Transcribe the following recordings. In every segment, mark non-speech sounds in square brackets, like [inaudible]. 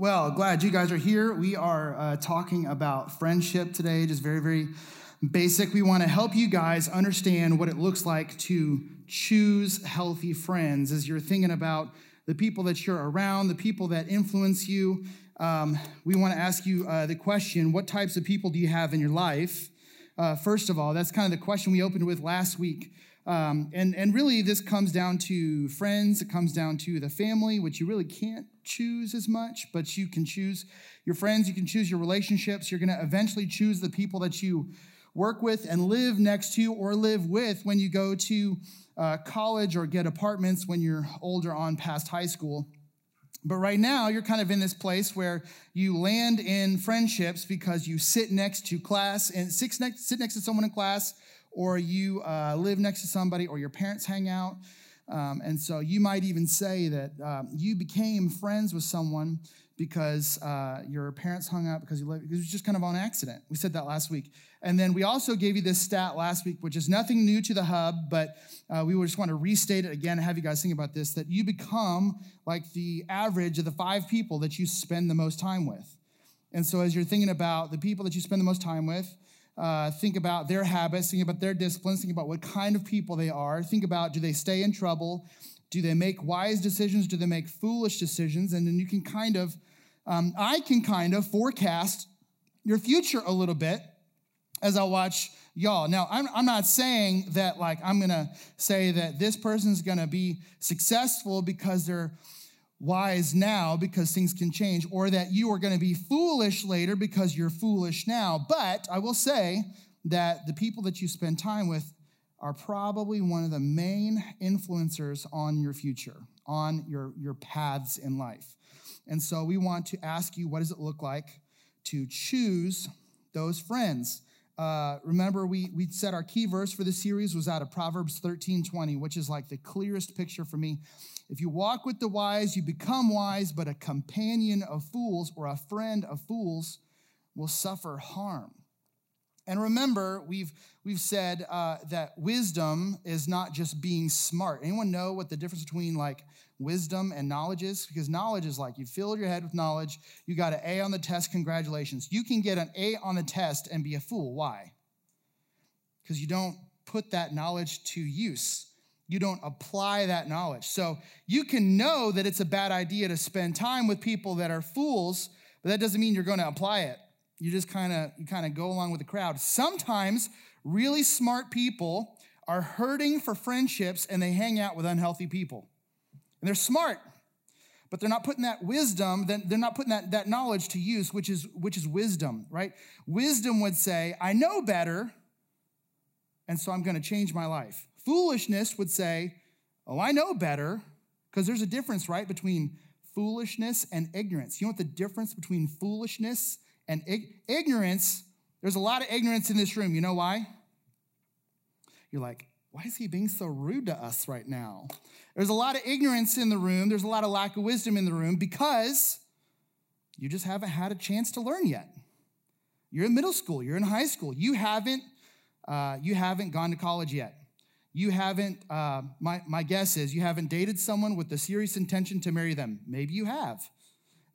Well, glad you guys are here. We are uh, talking about friendship today, just very, very basic. We want to help you guys understand what it looks like to choose healthy friends as you're thinking about the people that you're around, the people that influence you. Um, we want to ask you uh, the question what types of people do you have in your life? Uh, first of all, that's kind of the question we opened with last week. Um, and, and really, this comes down to friends, it comes down to the family, which you really can't choose as much, but you can choose your friends, you can choose your relationships. You're going to eventually choose the people that you work with and live next to or live with when you go to uh, college or get apartments when you're older on past high school. But right now, you're kind of in this place where you land in friendships because you sit next to class and sit next, sit next to someone in class or you uh, live next to somebody, or your parents hang out. Um, and so you might even say that um, you became friends with someone because uh, your parents hung out because you lived, it was just kind of on accident. We said that last week. And then we also gave you this stat last week, which is nothing new to the hub, but uh, we just want to restate it again and have you guys think about this that you become like the average of the five people that you spend the most time with. And so as you're thinking about the people that you spend the most time with, uh, think about their habits, think about their disciplines, think about what kind of people they are. Think about do they stay in trouble? Do they make wise decisions? Do they make foolish decisions? And then you can kind of, um, I can kind of forecast your future a little bit as I watch y'all. Now, I'm, I'm not saying that, like, I'm gonna say that this person's gonna be successful because they're wise now because things can change, or that you are going to be foolish later because you're foolish now. But I will say that the people that you spend time with are probably one of the main influencers on your future, on your, your paths in life. And so we want to ask you what does it look like to choose those friends? Uh, remember, we, we said our key verse for the series was out of Proverbs 13 20, which is like the clearest picture for me if you walk with the wise, you become wise, but a companion of fools or a friend of fools will suffer harm. And remember, we've, we've said uh, that wisdom is not just being smart. Anyone know what the difference between like wisdom and knowledge is? Because knowledge is like you fill your head with knowledge, you got an A on the test, congratulations. You can get an A on the test and be a fool. Why? Because you don't put that knowledge to use you don't apply that knowledge. So you can know that it's a bad idea to spend time with people that are fools, but that doesn't mean you're going to apply it. You just kind of you kind of go along with the crowd. Sometimes really smart people are hurting for friendships and they hang out with unhealthy people. And they're smart, but they're not putting that wisdom, then they're not putting that, that knowledge to use, which is which is wisdom, right? Wisdom would say, I know better, and so I'm going to change my life. Foolishness would say, Oh, I know better, because there's a difference, right, between foolishness and ignorance. You know what the difference between foolishness and ig- ignorance? There's a lot of ignorance in this room. You know why? You're like, why is he being so rude to us right now? There's a lot of ignorance in the room. There's a lot of lack of wisdom in the room because you just haven't had a chance to learn yet. You're in middle school, you're in high school, you haven't, uh, you haven't gone to college yet you haven't, uh, my, my guess is you haven't dated someone with the serious intention to marry them. Maybe you have.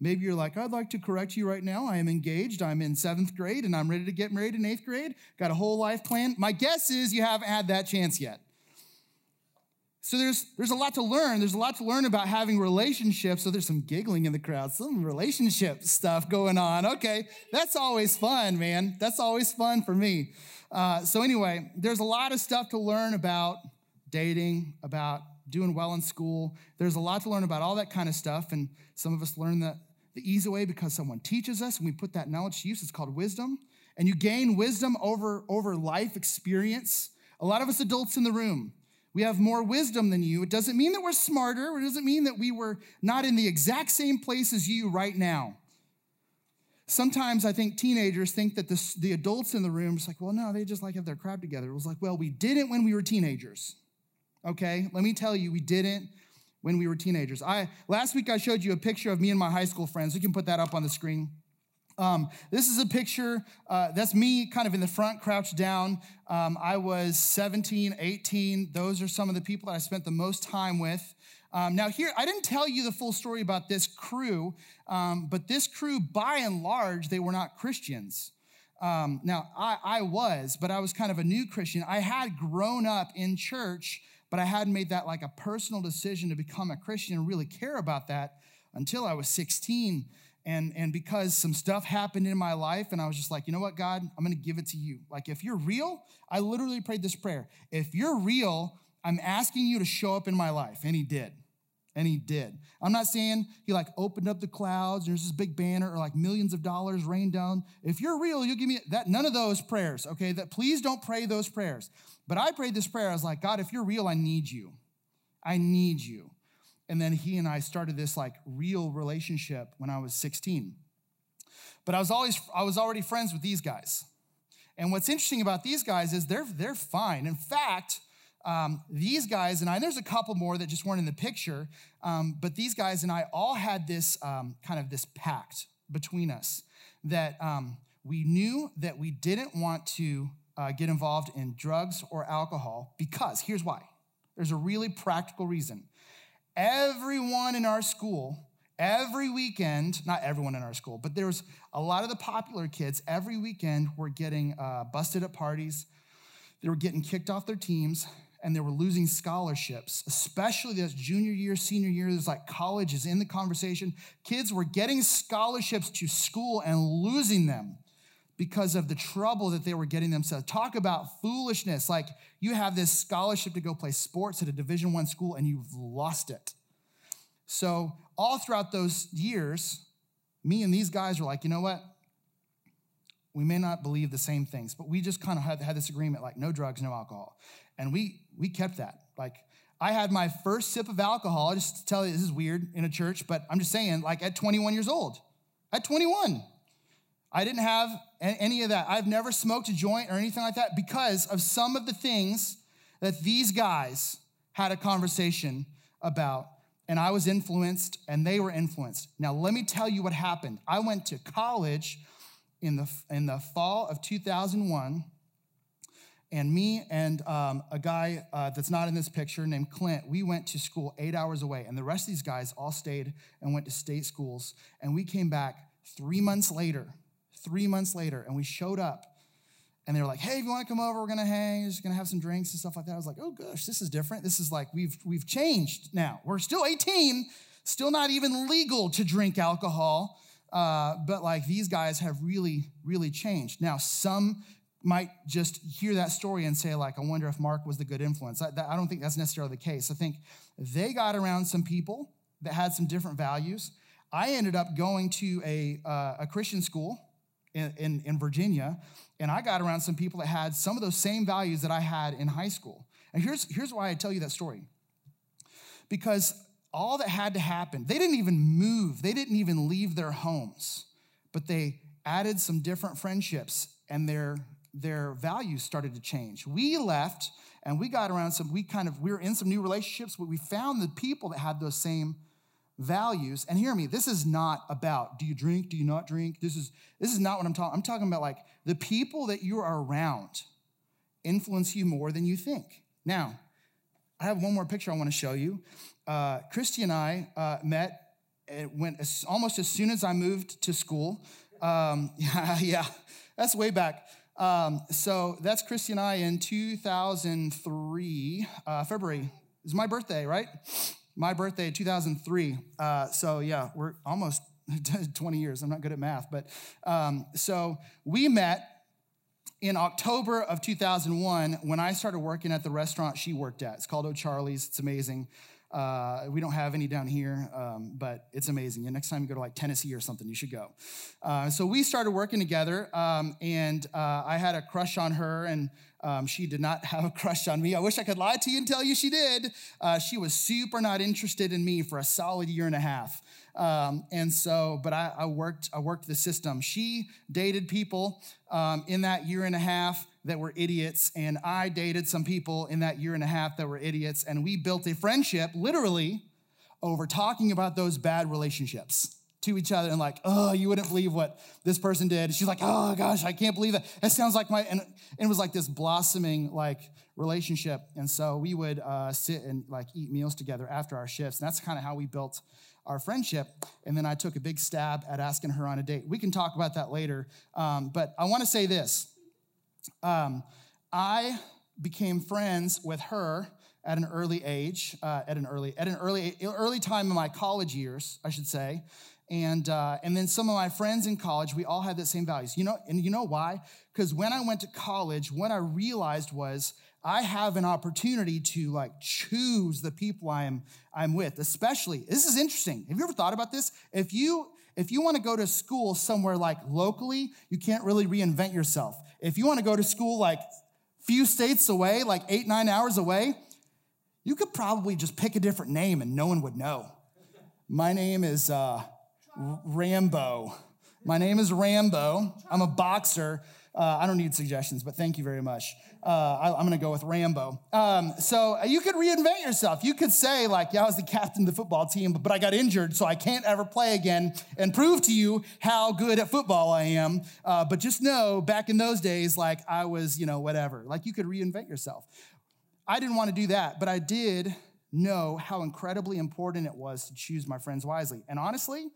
Maybe you're like, I'd like to correct you right now. I am engaged. I'm in seventh grade and I'm ready to get married in eighth grade. Got a whole life plan. My guess is you haven't had that chance yet. So there's, there's a lot to learn. There's a lot to learn about having relationships. So there's some giggling in the crowd, some relationship stuff going on. Okay, that's always fun, man. That's always fun for me. Uh, so, anyway, there's a lot of stuff to learn about dating, about doing well in school. There's a lot to learn about all that kind of stuff. And some of us learn the, the easy way because someone teaches us and we put that knowledge to use. It's called wisdom. And you gain wisdom over, over life experience. A lot of us adults in the room, we have more wisdom than you. It doesn't mean that we're smarter. It doesn't mean that we were not in the exact same place as you right now. Sometimes I think teenagers think that this, the adults in the room is like, well, no, they just like have their crap together. It was like, well, we didn't when we were teenagers. Okay, let me tell you, we didn't when we were teenagers. I last week I showed you a picture of me and my high school friends. We can put that up on the screen. Um, this is a picture, uh, that's me kind of in the front, crouched down. Um, I was 17, 18. Those are some of the people that I spent the most time with. Um, now, here, I didn't tell you the full story about this crew, um, but this crew, by and large, they were not Christians. Um, now, I, I was, but I was kind of a new Christian. I had grown up in church, but I hadn't made that like a personal decision to become a Christian and really care about that until I was 16. And, and because some stuff happened in my life, and I was just like, you know what, God, I'm gonna give it to you. Like, if you're real, I literally prayed this prayer. If you're real, I'm asking you to show up in my life. And he did. And he did. I'm not saying he like opened up the clouds and there's this big banner or like millions of dollars rained down. If you're real, you'll give me that. None of those prayers, okay? That please don't pray those prayers. But I prayed this prayer. I was like, God, if you're real, I need you. I need you. And then he and I started this like real relationship when I was 16. But I was always I was already friends with these guys. And what's interesting about these guys is they're they're fine. In fact, um, these guys and I, there's a couple more that just weren't in the picture, um, but these guys and I all had this um, kind of this pact between us that um, we knew that we didn't want to uh, get involved in drugs or alcohol because here's why. There's a really practical reason. Everyone in our school, every weekend, not everyone in our school, but there was a lot of the popular kids every weekend were getting uh, busted at parties. They were getting kicked off their teams and they were losing scholarships, especially this junior year, senior year. There's like college is in the conversation. Kids were getting scholarships to school and losing them because of the trouble that they were getting themselves. Talk about foolishness. Like you have this scholarship to go play sports at a Division One school and you've lost it. So all throughout those years, me and these guys were like, you know what? We may not believe the same things, but we just kind of had, had this agreement like no drugs, no alcohol. And we we kept that. Like I had my first sip of alcohol, I just tell you this is weird in a church, but I'm just saying, like at 21 years old. At 21. I didn't have any of that. I've never smoked a joint or anything like that because of some of the things that these guys had a conversation about. And I was influenced and they were influenced. Now, let me tell you what happened. I went to college in the, in the fall of 2001 and me and um, a guy uh, that's not in this picture named Clint, we went to school eight hours away. And the rest of these guys all stayed and went to state schools. And we came back three months later, three months later, and we showed up. And they were like, hey, if you want to come over, we're gonna hang, We're just gonna have some drinks and stuff like that. I was like, oh gosh, this is different. This is like we've we've changed now. We're still 18, still not even legal to drink alcohol. Uh, but like these guys have really, really changed. Now, some might just hear that story and say, like, I wonder if Mark was the good influence. I, that, I don't think that's necessarily the case. I think they got around some people that had some different values. I ended up going to a, uh, a Christian school in, in, in Virginia, and I got around some people that had some of those same values that I had in high school. And here's, here's why I tell you that story. Because all that had to happen, they didn't even move, they didn't even leave their homes, but they added some different friendships and their their values started to change. We left and we got around some, we kind of, we were in some new relationships, but we found the people that had those same values. And hear me, this is not about do you drink, do you not drink? This is this is not what I'm talking. I'm talking about like the people that you are around influence you more than you think. Now, I have one more picture I want to show you. Uh, Christy and I uh, met it went as, almost as soon as I moved to school. Um, [laughs] yeah, yeah, that's way back. Um, so that's Christy and I in 2003, uh, February. Is my birthday, right? My birthday, 2003. Uh, so yeah, we're almost [laughs] 20 years. I'm not good at math, but um, so we met in October of 2001 when I started working at the restaurant she worked at. It's called O'Charlie's. It's amazing. Uh, we don't have any down here, um, but it's amazing. And next time you go to like Tennessee or something, you should go. Uh, so we started working together, um, and uh, I had a crush on her, and um, she did not [laughs] have a crush on me. I wish I could lie to you and tell you she did. Uh, she was super not interested in me for a solid year and a half. Um, and so, but I, I, worked, I worked the system. She dated people um, in that year and a half that were idiots, and I dated some people in that year and a half that were idiots, and we built a friendship, literally, over talking about those bad relationships to each other and like, oh, you wouldn't believe what this person did. She's like, oh gosh, I can't believe that. That sounds like my, and it was like this blossoming like relationship. And so we would uh, sit and like eat meals together after our shifts. And that's kind of how we built our friendship. And then I took a big stab at asking her on a date. We can talk about that later. Um, but I want to say this um, I became friends with her at an early age, uh, at an early, at an early, early time in my college years, I should say. And, uh, and then some of my friends in college, we all had the same values. You know, and you know why? Because when I went to college, what I realized was I have an opportunity to like choose the people I'm, I'm with, especially, this is interesting. Have you ever thought about this? If you, if you want to go to school somewhere like locally, you can't really reinvent yourself. If you want to go to school like few states away, like eight, nine hours away, you could probably just pick a different name and no one would know. My name is, uh, Rambo. My name is Rambo. I'm a boxer. Uh, I don't need suggestions, but thank you very much. Uh, I, am going to go with Rambo. Um, so uh, you could reinvent yourself. You could say, like, yeah, I was the captain of the football team, but, but I got injured, so I can't ever play again and prove to you how good at football I am. Uh, but just know, back in those days, like, I was, you know, whatever. Like, you could reinvent yourself. I didn't want to do that, but I did know how incredibly important it was to choose my friends wisely. And honestly,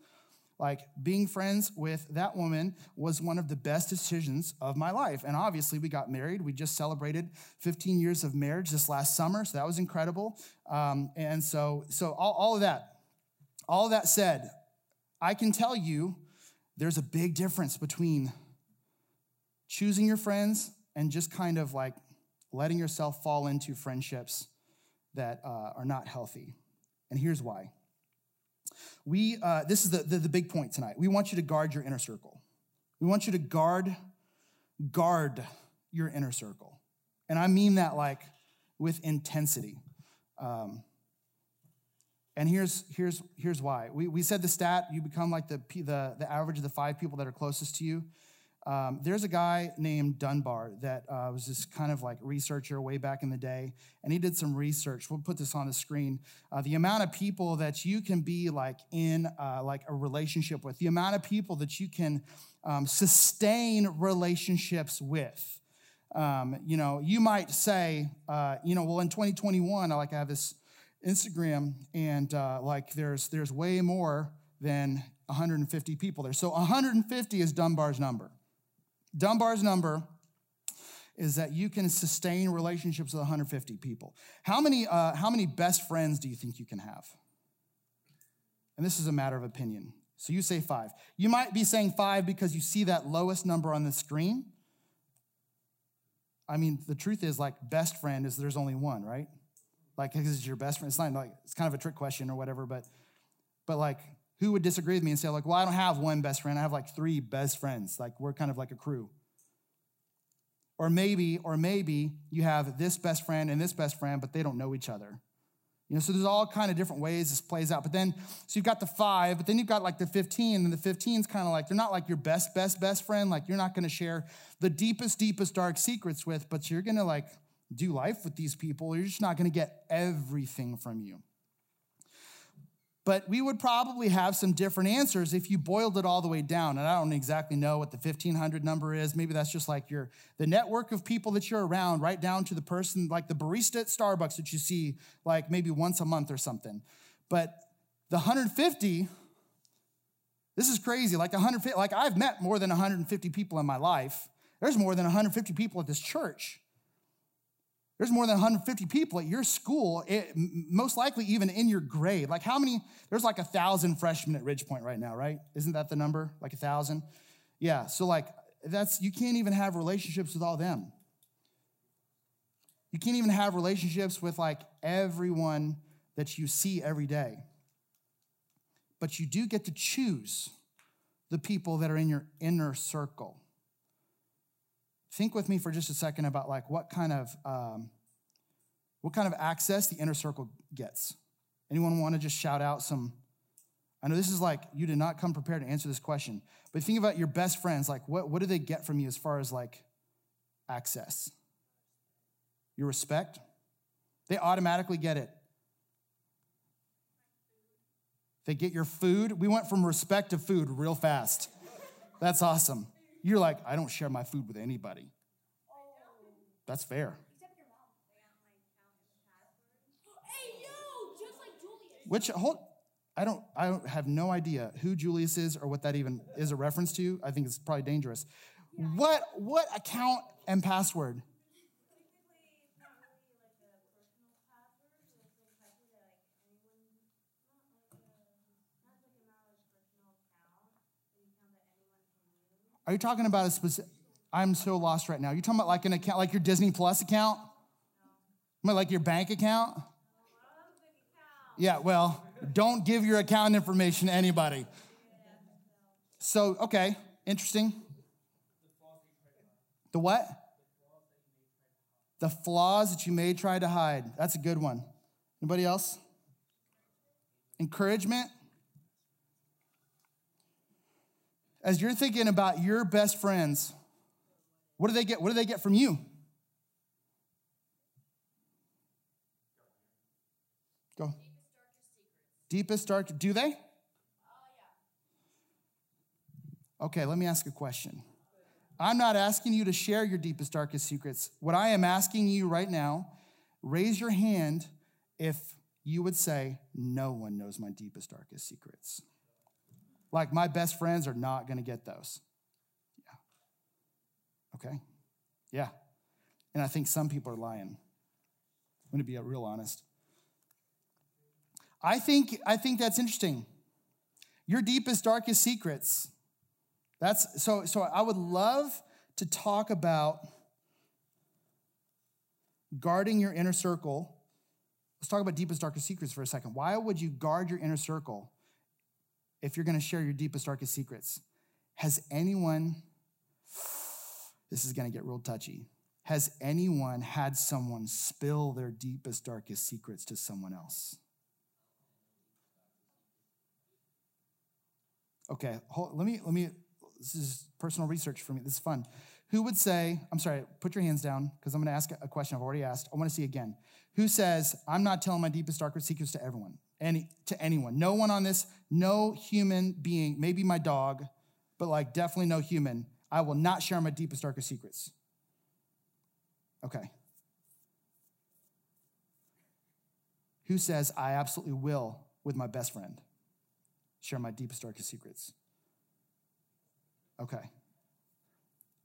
like being friends with that woman was one of the best decisions of my life. And obviously, we got married. We just celebrated 15 years of marriage this last summer, so that was incredible. Um, and so, so all, all of that, all of that said, I can tell you there's a big difference between choosing your friends and just kind of like letting yourself fall into friendships that uh, are not healthy. And here's why. We, uh, this is the, the, the big point tonight. We want you to guard your inner circle. We want you to guard, guard your inner circle. And I mean that like with intensity. Um, and here's, here's, here's why. We, we said the stat, you become like the, the, the average of the five people that are closest to you. Um, there's a guy named Dunbar that uh, was this kind of like researcher way back in the day, and he did some research. We'll put this on the screen. Uh, the amount of people that you can be like in uh, like a relationship with, the amount of people that you can um, sustain relationships with. Um, you know, you might say, uh, you know, well, in 2021, I like I have this Instagram, and uh, like there's there's way more than 150 people there. So 150 is Dunbar's number. Dunbar's number is that you can sustain relationships with 150 people. How many, uh, how many best friends do you think you can have? And this is a matter of opinion. So you say five. You might be saying five because you see that lowest number on the screen. I mean, the truth is, like, best friend is there's only one, right? Like, because it's your best friend. It's not like it's kind of a trick question or whatever, but, but like, who would disagree with me and say, like, well, I don't have one best friend. I have like three best friends. Like, we're kind of like a crew. Or maybe, or maybe you have this best friend and this best friend, but they don't know each other. You know, so there's all kind of different ways this plays out. But then, so you've got the five, but then you've got like the 15, and the 15 is kind of like, they're not like your best, best, best friend. Like you're not going to share the deepest, deepest dark secrets with, but you're going to like do life with these people. You're just not going to get everything from you. But we would probably have some different answers if you boiled it all the way down. And I don't exactly know what the 1500 number is. Maybe that's just like your the network of people that you're around, right down to the person like the barista at Starbucks that you see like maybe once a month or something. But the 150 this is crazy. Like 150 like I've met more than 150 people in my life. There's more than 150 people at this church. There's more than 150 people at your school, eh, it, most likely even in your grade. Like how many? There's like a thousand freshmen at Ridgepoint right now, right? Isn't that the number? Like a thousand? Yeah. So like that's you can't even have relationships with all them. You can't even have relationships with like everyone that you see every day. But you do get to choose the people that are in your inner circle think with me for just a second about like what kind of um, what kind of access the inner circle gets. Anyone want to just shout out some? I know this is like you did not come prepared to answer this question, but think about your best friends. Like, what, what do they get from you as far as like access? Your respect? They automatically get it. They get your food. We went from respect to food real fast. That's awesome you're like, I don't share my food with anybody. That's fair. Which hold, I don't, I don't have no idea who Julius is or what that even is a reference to. I think it's probably dangerous. What, what account and password? Are you talking about a specific I'm so lost right now. You're talking about like an account like your Disney Plus account? Like your bank account? Account. Yeah, well, don't give your account information to anybody. So, okay, interesting. The what? The flaws that you may try to hide. That's a good one. Anybody else? Encouragement. As you're thinking about your best friends, what do they get? What do they get from you? Go. Deepest, dark. Do they? Oh, okay, let me ask a question. I'm not asking you to share your deepest, darkest secrets. What I am asking you right now, raise your hand if you would say, No one knows my deepest, darkest secrets. Like my best friends are not gonna get those. Yeah. Okay? Yeah. And I think some people are lying. I'm gonna be real honest. I think, I think that's interesting. Your deepest, darkest secrets. That's so so I would love to talk about guarding your inner circle. Let's talk about deepest, darkest secrets for a second. Why would you guard your inner circle if you're gonna share your deepest, darkest secrets? Has anyone, this is gonna get real touchy. Has anyone had someone spill their deepest, darkest secrets to someone else? Okay, hold, let me let me. This is personal research for me. This is fun. Who would say? I'm sorry. Put your hands down because I'm going to ask a question I've already asked. I want to see again. Who says I'm not telling my deepest, darkest secrets to everyone, any to anyone? No one on this. No human being. Maybe my dog, but like definitely no human. I will not share my deepest, darkest secrets. Okay. Who says I absolutely will with my best friend? share my deepest, darkest secrets. Okay.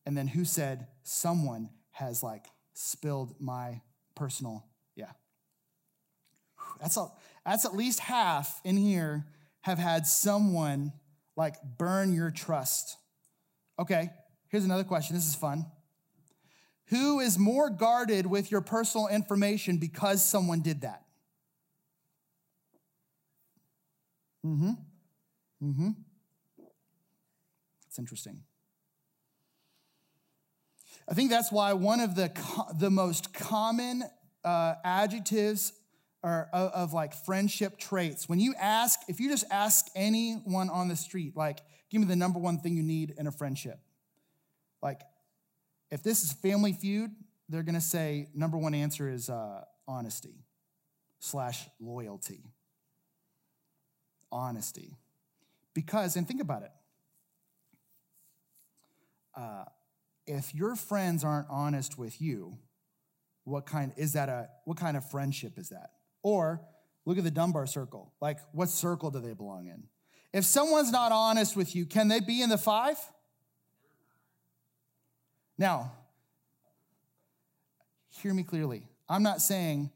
And then who said someone has like spilled my personal, yeah. That's, a, that's at least half in here have had someone like burn your trust. Okay, here's another question. This is fun. Who is more guarded with your personal information because someone did that? Mm hmm. Mm-hmm. It's interesting. I think that's why one of the, the most common uh, adjectives or of, of like friendship traits, when you ask, if you just ask anyone on the street, like, give me the number one thing you need in a friendship. Like, if this is Family Feud, they're gonna say number one answer is uh, honesty slash loyalty. Honesty. Because, and think about it, uh, if your friends aren't honest with you, what kind is that a what kind of friendship is that? Or look at the Dunbar circle. Like, what circle do they belong in? If someone's not honest with you, can they be in the five? Now, hear me clearly. I'm not saying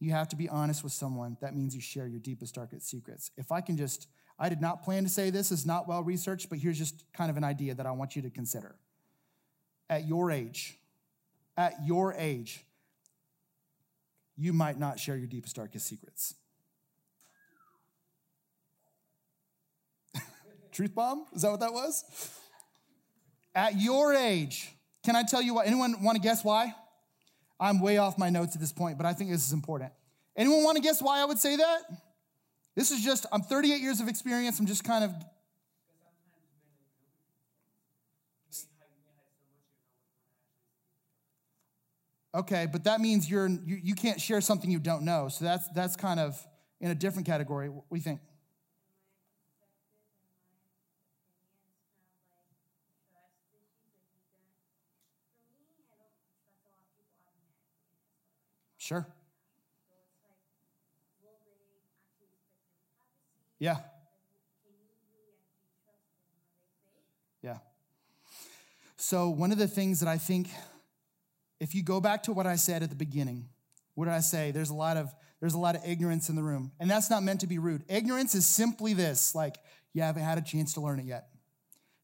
you have to be honest with someone. That means you share your deepest, darkest secrets. If I can just I did not plan to say this, is not well researched, but here's just kind of an idea that I want you to consider. At your age, at your age, you might not share your deepest, darkest secrets. [laughs] Truth bomb? Is that what that was? At your age, can I tell you what? Anyone want to guess why? I'm way off my notes at this point, but I think this is important. Anyone want to guess why I would say that? This is just, I'm 38 years of experience. I'm just kind of. Okay, but that means you're you, you can't share something you don't know. So that's that's kind of in a different category. What do you think? Sure. Yeah. Yeah. So, one of the things that I think, if you go back to what I said at the beginning, what did I say? There's a lot of there's a lot of ignorance in the room, and that's not meant to be rude. Ignorance is simply this: like you haven't had a chance to learn it yet.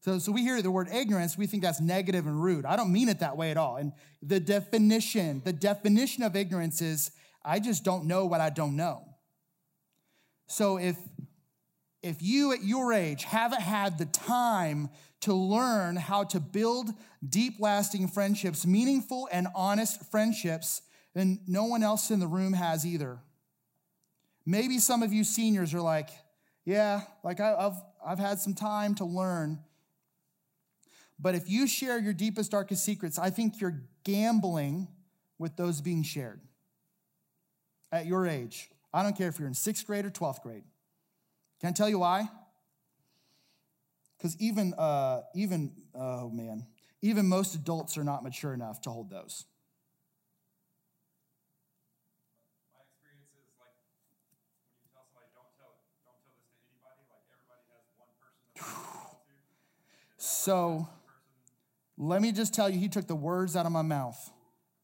So, so we hear the word ignorance, we think that's negative and rude. I don't mean it that way at all. And the definition, the definition of ignorance is I just don't know what I don't know. So if if you at your age haven't had the time to learn how to build deep lasting friendships, meaningful and honest friendships, then no one else in the room has either. Maybe some of you seniors are like, yeah, like I, have I've had some time to learn. But if you share your deepest, darkest secrets, I think you're gambling with those being shared at your age. I don't care if you're in sixth grade or 12th grade. Can I tell you why? Because even, uh, even, oh man, even most adults are not mature enough to hold those. My experience is like when you tell somebody don't tell don't tell this to anybody. Like everybody has one person that they can tell to. So let me just tell you, he took the words out of my mouth.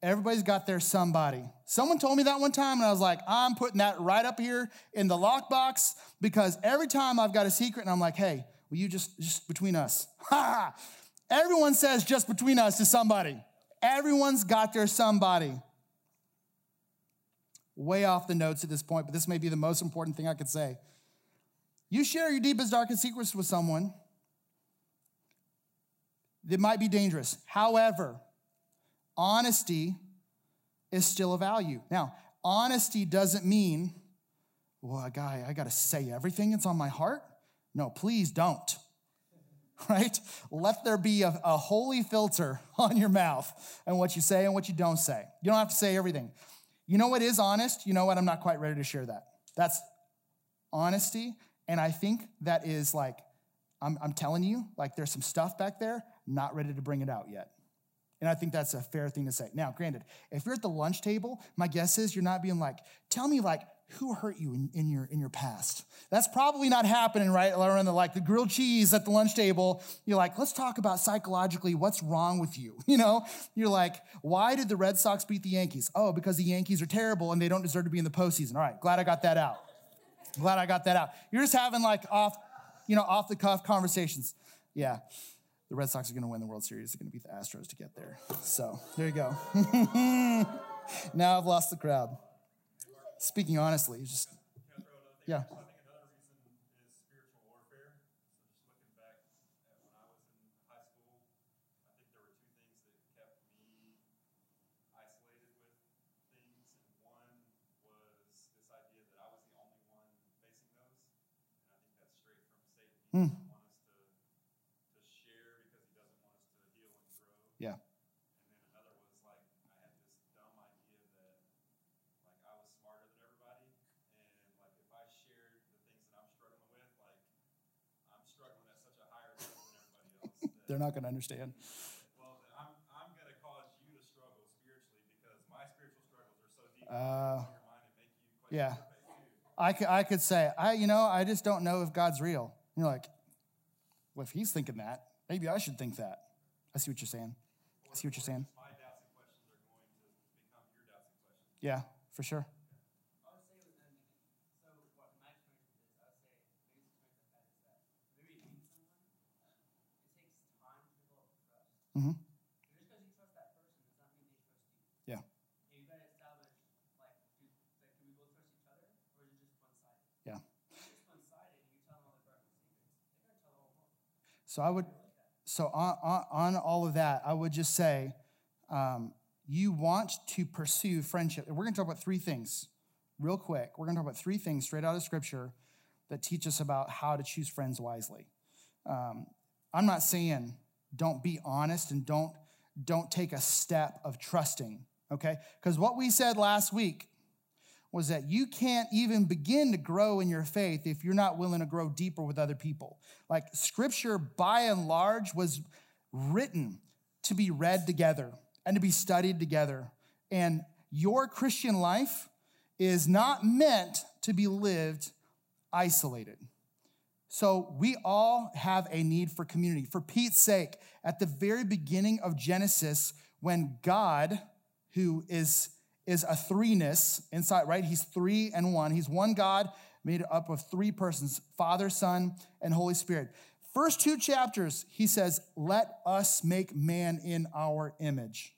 Everybody's got their somebody. Someone told me that one time, and I was like, I'm putting that right up here in the lockbox because every time I've got a secret, and I'm like, hey, will you just, just between us? [laughs] Ha! Everyone says just between us to somebody. Everyone's got their somebody. Way off the notes at this point, but this may be the most important thing I could say. You share your deepest, darkest secrets with someone that might be dangerous. However, honesty is still a value. Now, honesty doesn't mean, well, guy, I got to say everything that's on my heart. No, please don't. [laughs] Right? Let there be a, a holy filter [laughs] on your mouth and what you say and what you don't say. You don't have to say everything. You know what is honest? You know what? I'm not quite ready to share that. That's honesty. And I think that is like, I'm, I'm telling you, like there's some stuff back there, not ready to bring it out yet. And I think that's a fair thing to say. Now, granted, if you're at the lunch table, my guess is you're not being like, tell me like who hurt you in, in your in your past. That's probably not happening, right? Around the like the grilled cheese at the lunch table. You're like, let's talk about psychologically what's wrong with you. [laughs] You know, you're like, why did the Red Sox beat the Yankees? Oh, because the Yankees are terrible and they don't deserve to be in the postseason. All right, glad I got that out. Glad I got that out. You're just having like off, you know, off the cuff conversations. Yeah the Red Sox are going to win the World Series. They're going to beat the Astros to get there. So there you go. [laughs] now I've lost the crowd. Speaking honestly, just? Yeah. I think another reason is spiritual warfare. So just looking back at when I was in high school, I think there were two things that kept me isolated with things. And one was this idea that I was the only one facing those. And I think that's straight from Satan. He Hmm. doesn't want us to, to share because he doesn't want us to heal and grow. yeah. And then another was like I had this dumb idea that like I was smarter than everybody, and like if I shared the things that I'm struggling with, like I'm struggling at such a higher level than everybody else. That, They're not going to understand. well, I'm I'm gonna cause you to struggle spiritually because my spiritual struggles are so deep Uh, in your mind and make you question yeah. your. I could, I could say, I, you know, I just don't know if God's real. You're like, well, if he's thinking that, maybe I should think that. I see what you're saying. I see what you're saying. My doubts and the whole world. So I would, I like that. so on, on, on all of that, I would just say, um, you want to pursue friendship. We're going to talk about three things real quick. We're going to talk about three things straight out of scripture that teach us about how to choose friends wisely. Um, I'm not saying don't be honest and don't don't take a step of trusting, okay? Because what we said last week was that you can't even begin to grow in your faith if you're not willing to grow deeper with other people. Like scripture, by and large, was written to be read together and to be studied together. And your Christian life is not meant to be lived isolated. So we all have a need for community. For Pete's sake, at the very beginning of Genesis, when God, who is is a threeness inside, right? He's three and one. He's one God made up of three persons Father, Son, and Holy Spirit. First two chapters, he says, Let us make man in our image.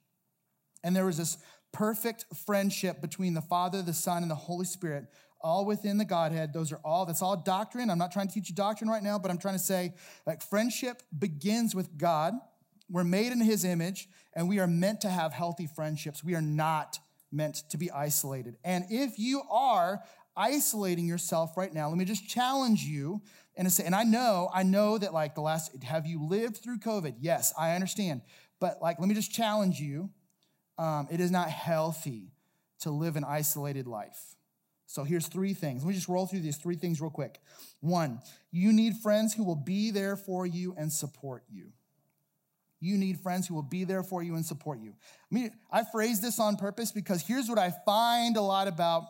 And there was this perfect friendship between the Father, the Son, and the Holy Spirit, all within the Godhead. Those are all, that's all doctrine. I'm not trying to teach you doctrine right now, but I'm trying to say, like, friendship begins with God. We're made in his image, and we are meant to have healthy friendships. We are not meant to be isolated. And if you are isolating yourself right now, let me just challenge you and say, and I know, I know that like the last, have you lived through COVID? Yes, I understand. But like, let me just challenge you. Um, it is not healthy to live an isolated life. So here's three things. Let me just roll through these three things real quick. One, you need friends who will be there for you and support you. You need friends who will be there for you and support you. I mean, I phrase this on purpose because here's what I find a lot about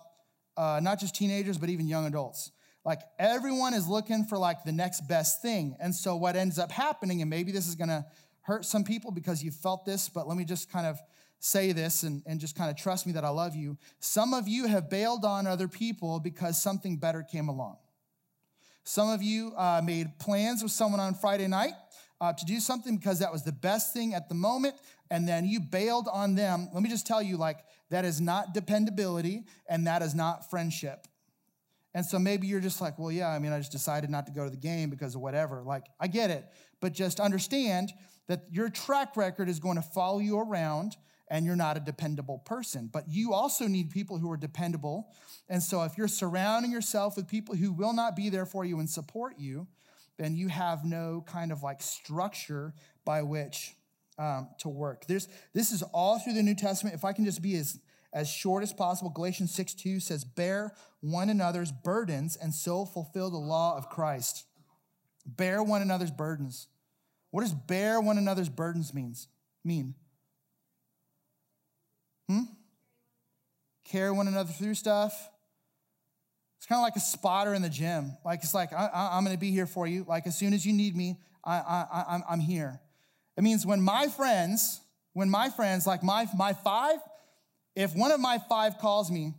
uh, not just teenagers, but even young adults. Like everyone is looking for like the next best thing. And so what ends up happening, and maybe this is gonna hurt some people because you felt this, but let me just kind of say this and, and just kind of trust me that I love you. Some of you have bailed on other people because something better came along. Some of you uh, made plans with someone on Friday night uh, to do something because that was the best thing at the moment, and then you bailed on them. Let me just tell you, like, that is not dependability and that is not friendship. And so maybe you're just like, well, yeah, I mean, I just decided not to go to the game because of whatever. Like, I get it. But just understand that your track record is going to follow you around and you're not a dependable person. But you also need people who are dependable. And so if you're surrounding yourself with people who will not be there for you and support you, then you have no kind of like structure by which um, to work. There's, this is all through the New Testament. If I can just be as, as short as possible, Galatians 6 2 says, Bear one another's burdens and so fulfill the law of Christ. Bear one another's burdens. What does bear one another's burdens means mean? Hmm? Carry one another through stuff. It's kind of like a spotter in the gym. Like it's like I, am going to be here for you. Like as soon as you need me, I, I, I'm, I'm here. It means when my friends, when my friends, like my my five, if one of my five calls me,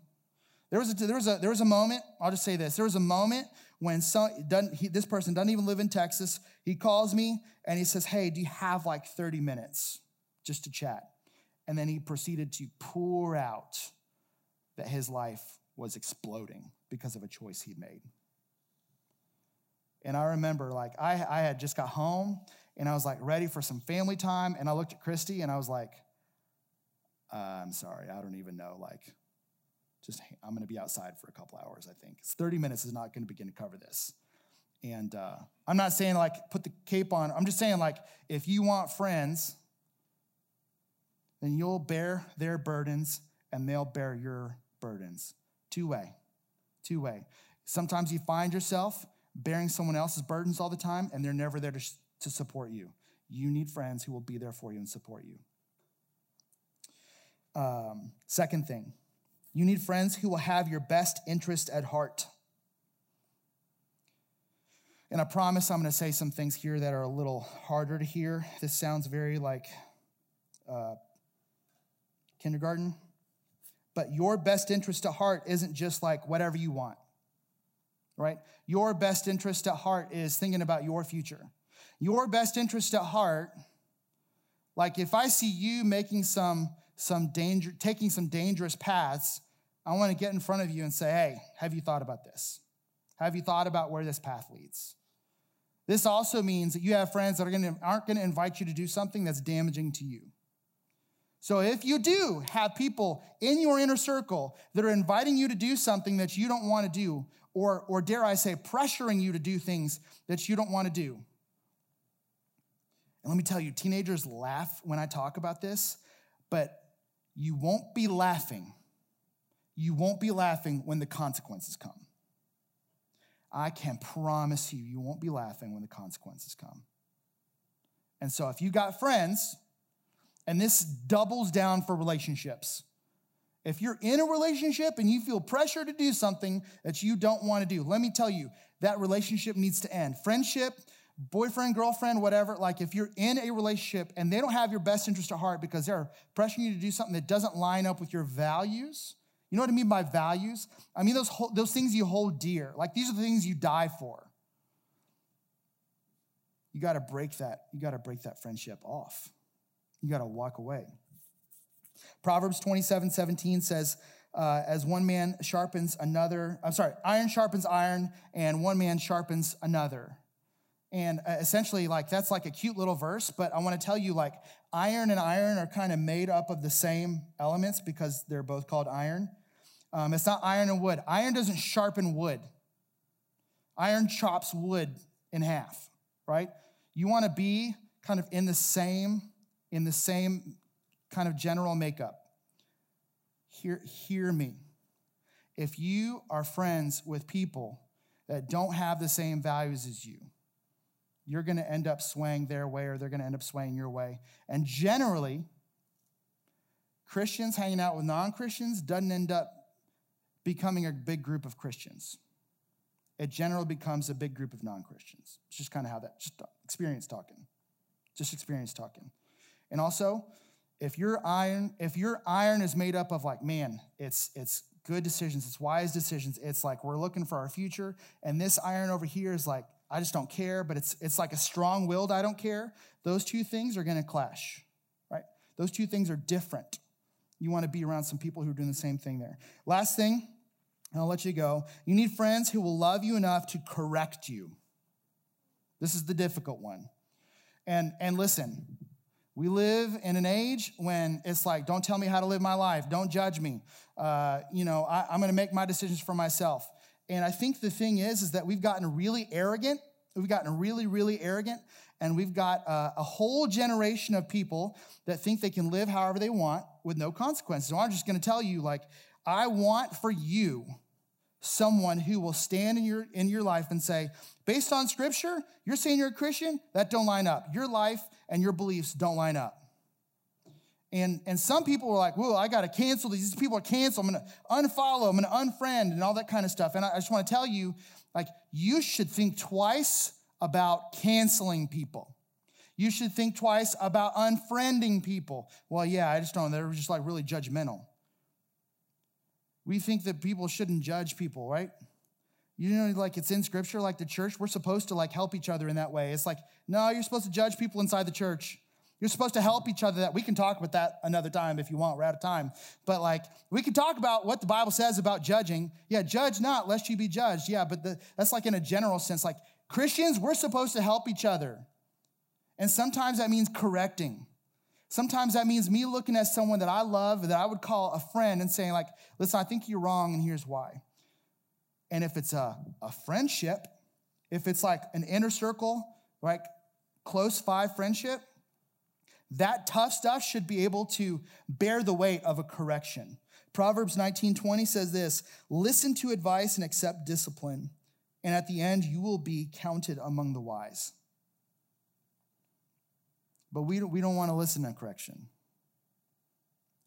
there was a there was a there was a moment. I'll just say this: there was a moment when some he, this person doesn't even live in Texas. He calls me and he says, "Hey, do you have like 30 minutes just to chat?" And then he proceeded to pour out that his life was exploding because of a choice he'd made. And I remember, like, I, I had just got home and I was like ready for some family time. And I looked at Christy and I was like, uh, I'm sorry, I don't even know. Like, just I'm gonna be outside for a couple hours, I think. it's 30 minutes is not gonna begin to cover this. And uh, I'm not saying like put the cape on, I'm just saying like if you want friends, then you'll bear their burdens and they'll bear your burdens. Two way two way. Sometimes you find yourself bearing someone else's burdens all the time, and they're never there to, to support you. You need friends who will be there for you and support you. Um, second thing, you need friends who will have your best interest at heart. And I promise I'm going to say some things here that are a little harder to hear. This sounds very like uh, kindergarten. But your best interest at heart isn't just like whatever you want, right? Your best interest at heart is thinking about your future. Your best interest at heart, like if I see you making some, some danger, taking some dangerous paths, I want to get in front of you and say, hey, have you thought about this? Have you thought about where this path leads? This also means that you have friends that are gonna, aren't going to invite you to do something that's damaging to you. So if you do have people in your inner circle that are inviting you to do something that you don't want to do, or, or dare I say, pressuring you to do things that you don't want to do. And let me tell you, teenagers laugh when I talk about this, but you won't be laughing. You won't be laughing when the consequences come. I can promise you, you won't be laughing when the consequences come. And so if you got friends and this doubles down for relationships. If you're in a relationship and you feel pressure to do something that you don't want to do, let me tell you, that relationship needs to end. Friendship, boyfriend, girlfriend, whatever, like if you're in a relationship and they don't have your best interest at heart because they're pressuring you to do something that doesn't line up with your values, you know what I mean by values? I mean those, those things you hold dear. Like these are the things you die for. You got to break that. You got to break that friendship off. You got to walk away. Proverbs 27 17 says, uh, as one man sharpens another, I'm sorry, iron sharpens iron, and one man sharpens another. And uh, essentially, like, that's like a cute little verse, but I want to tell you, like, iron and iron are kind of made up of the same elements because they're both called iron. Um, it's not iron and wood. Iron doesn't sharpen wood, iron chops wood in half, right? You want to be kind of in the same, in the same kind of general makeup. Hear, hear me. If you are friends with people that don't have the same values as you, you're going to end up swaying their way or they're going to end up swaying your way. And generally, Christians hanging out with non Christians doesn't end up becoming a big group of Christians. It generally becomes a big group of non Christians. It's just kind of how that, just experience talking. Just experience talking. And also, if your iron, if your iron is made up of like, man, it's it's good decisions, it's wise decisions, it's like we're looking for our future, and this iron over here is like, I just don't care, but it's it's like a strong-willed I don't care. Those two things are gonna clash, right? Those two things are different. You want to be around some people who are doing the same thing there. Last thing, and I'll let you go. You need friends who will love you enough to correct you. This is the difficult one. And and listen, we live in an age when it's like, don't tell me how to live my life. Don't judge me. Uh, you know, I, I'm going to make my decisions for myself. And I think the thing is, is that we've gotten really arrogant. We've gotten really, really arrogant. And we've got a, a whole generation of people that think they can live however they want with no consequences. So I'm just going to tell you, like, I want for you someone who will stand in your in your life and say based on scripture you're saying you're a christian that don't line up your life and your beliefs don't line up. And and some people are like whoa i gotta cancel these. These people are canceled. I'm gonna unfollow i'm gonna unfriend and all that kind of stuff. And i, I just want to tell you like you should think twice about canceling people. You should think twice about unfriending people. Well yeah i just don't they're just like really judgmental. We think that people shouldn't judge people, right? You know, like it's in scripture, like the church, we're supposed to like help each other in that way. It's like, no, you're supposed to judge people inside the church. You're supposed to help each other. That we can talk about that another time if you want. We're out of time. But like, we can talk about what the Bible says about judging. Yeah, judge not, lest you be judged. Yeah, but the, that's like in a general sense. Like Christians, we're supposed to help each other. And sometimes that means correcting. Sometimes that means me looking at someone that I love, that I would call a friend, and saying, like, listen, I think you're wrong, and here's why. And if it's a, a friendship, if it's like an inner circle, like close five friendship, that tough stuff should be able to bear the weight of a correction. Proverbs 19:20 says this, listen to advice and accept discipline, and at the end you will be counted among the wise. But we don't, we don't want to listen to correction.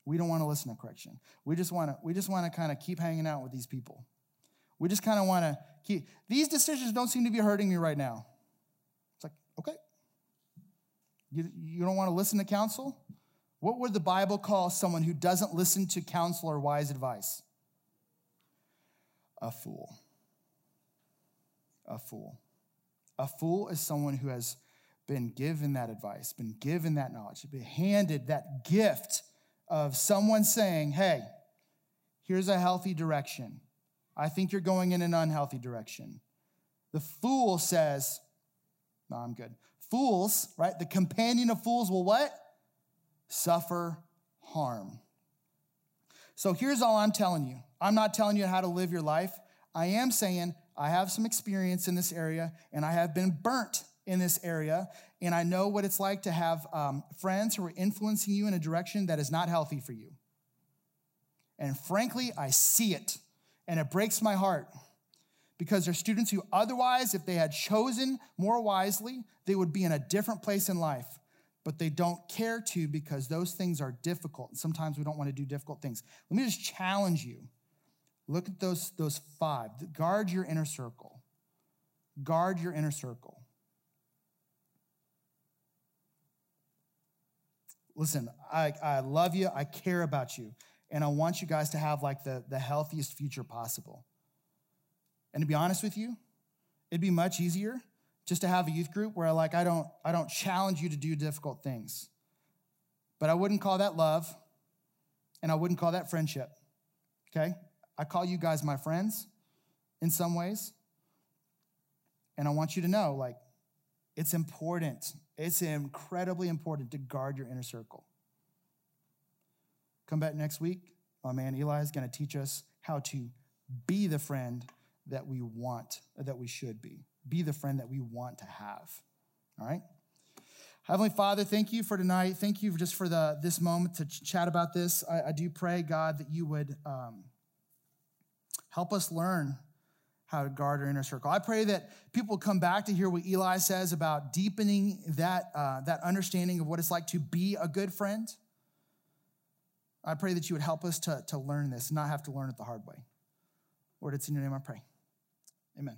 We don't want to listen to correction. We just want to we just want to kind of keep hanging out with these people. We just kind of want to keep these decisions don't seem to be hurting me right now. It's like, okay. You, you don't want to listen to counsel? What would the Bible call someone who doesn't listen to counsel or wise advice? A fool. A fool. A fool is someone who has been given that advice, been given that knowledge, been handed that gift of someone saying, hey, here's a healthy direction. I think you're going in an unhealthy direction. The fool says, no, I'm good. Fools, right? The companion of fools will what? Suffer harm. So here's all I'm telling you. I'm not telling you how to live your life. I am saying I have some experience in this area and I have been burnt in this area, and I know what it's like to have um, friends who are influencing you in a direction that is not healthy for you. And frankly, I see it, and it breaks my heart because they're students who otherwise, if they had chosen more wisely, they would be in a different place in life. but they don't care to because those things are difficult. And sometimes we don't want to do difficult things. Let me just challenge you. Look at those, those five. Guard your inner circle. Guard your inner circle. Listen, I, I love you. I care about you. And I want you guys to have like the, the healthiest future possible. And to be honest with you, it'd be much easier just to have a youth group where like I don't I don't challenge you to do difficult things. But I wouldn't call that love and I wouldn't call that friendship. Okay? I call you guys my friends in some ways. And I want you to know like it's important. It's incredibly important to guard your inner circle. Come back next week. My man Eli is going to teach us how to be the friend that we want, that we should be. Be the friend that we want to have. All right? Heavenly Father, thank you for tonight. Thank you just for the, this moment to ch- chat about this. I, I, do pray, God, that you would um, help us learn how to guard our inner circle. I pray that people come back to hear what Eli says about deepening that, uh, that understanding of what it's like to be a good friend. I pray that you would help us to, to learn this, not have to learn it the hard way. Lord, it's in your name I pray. Amen.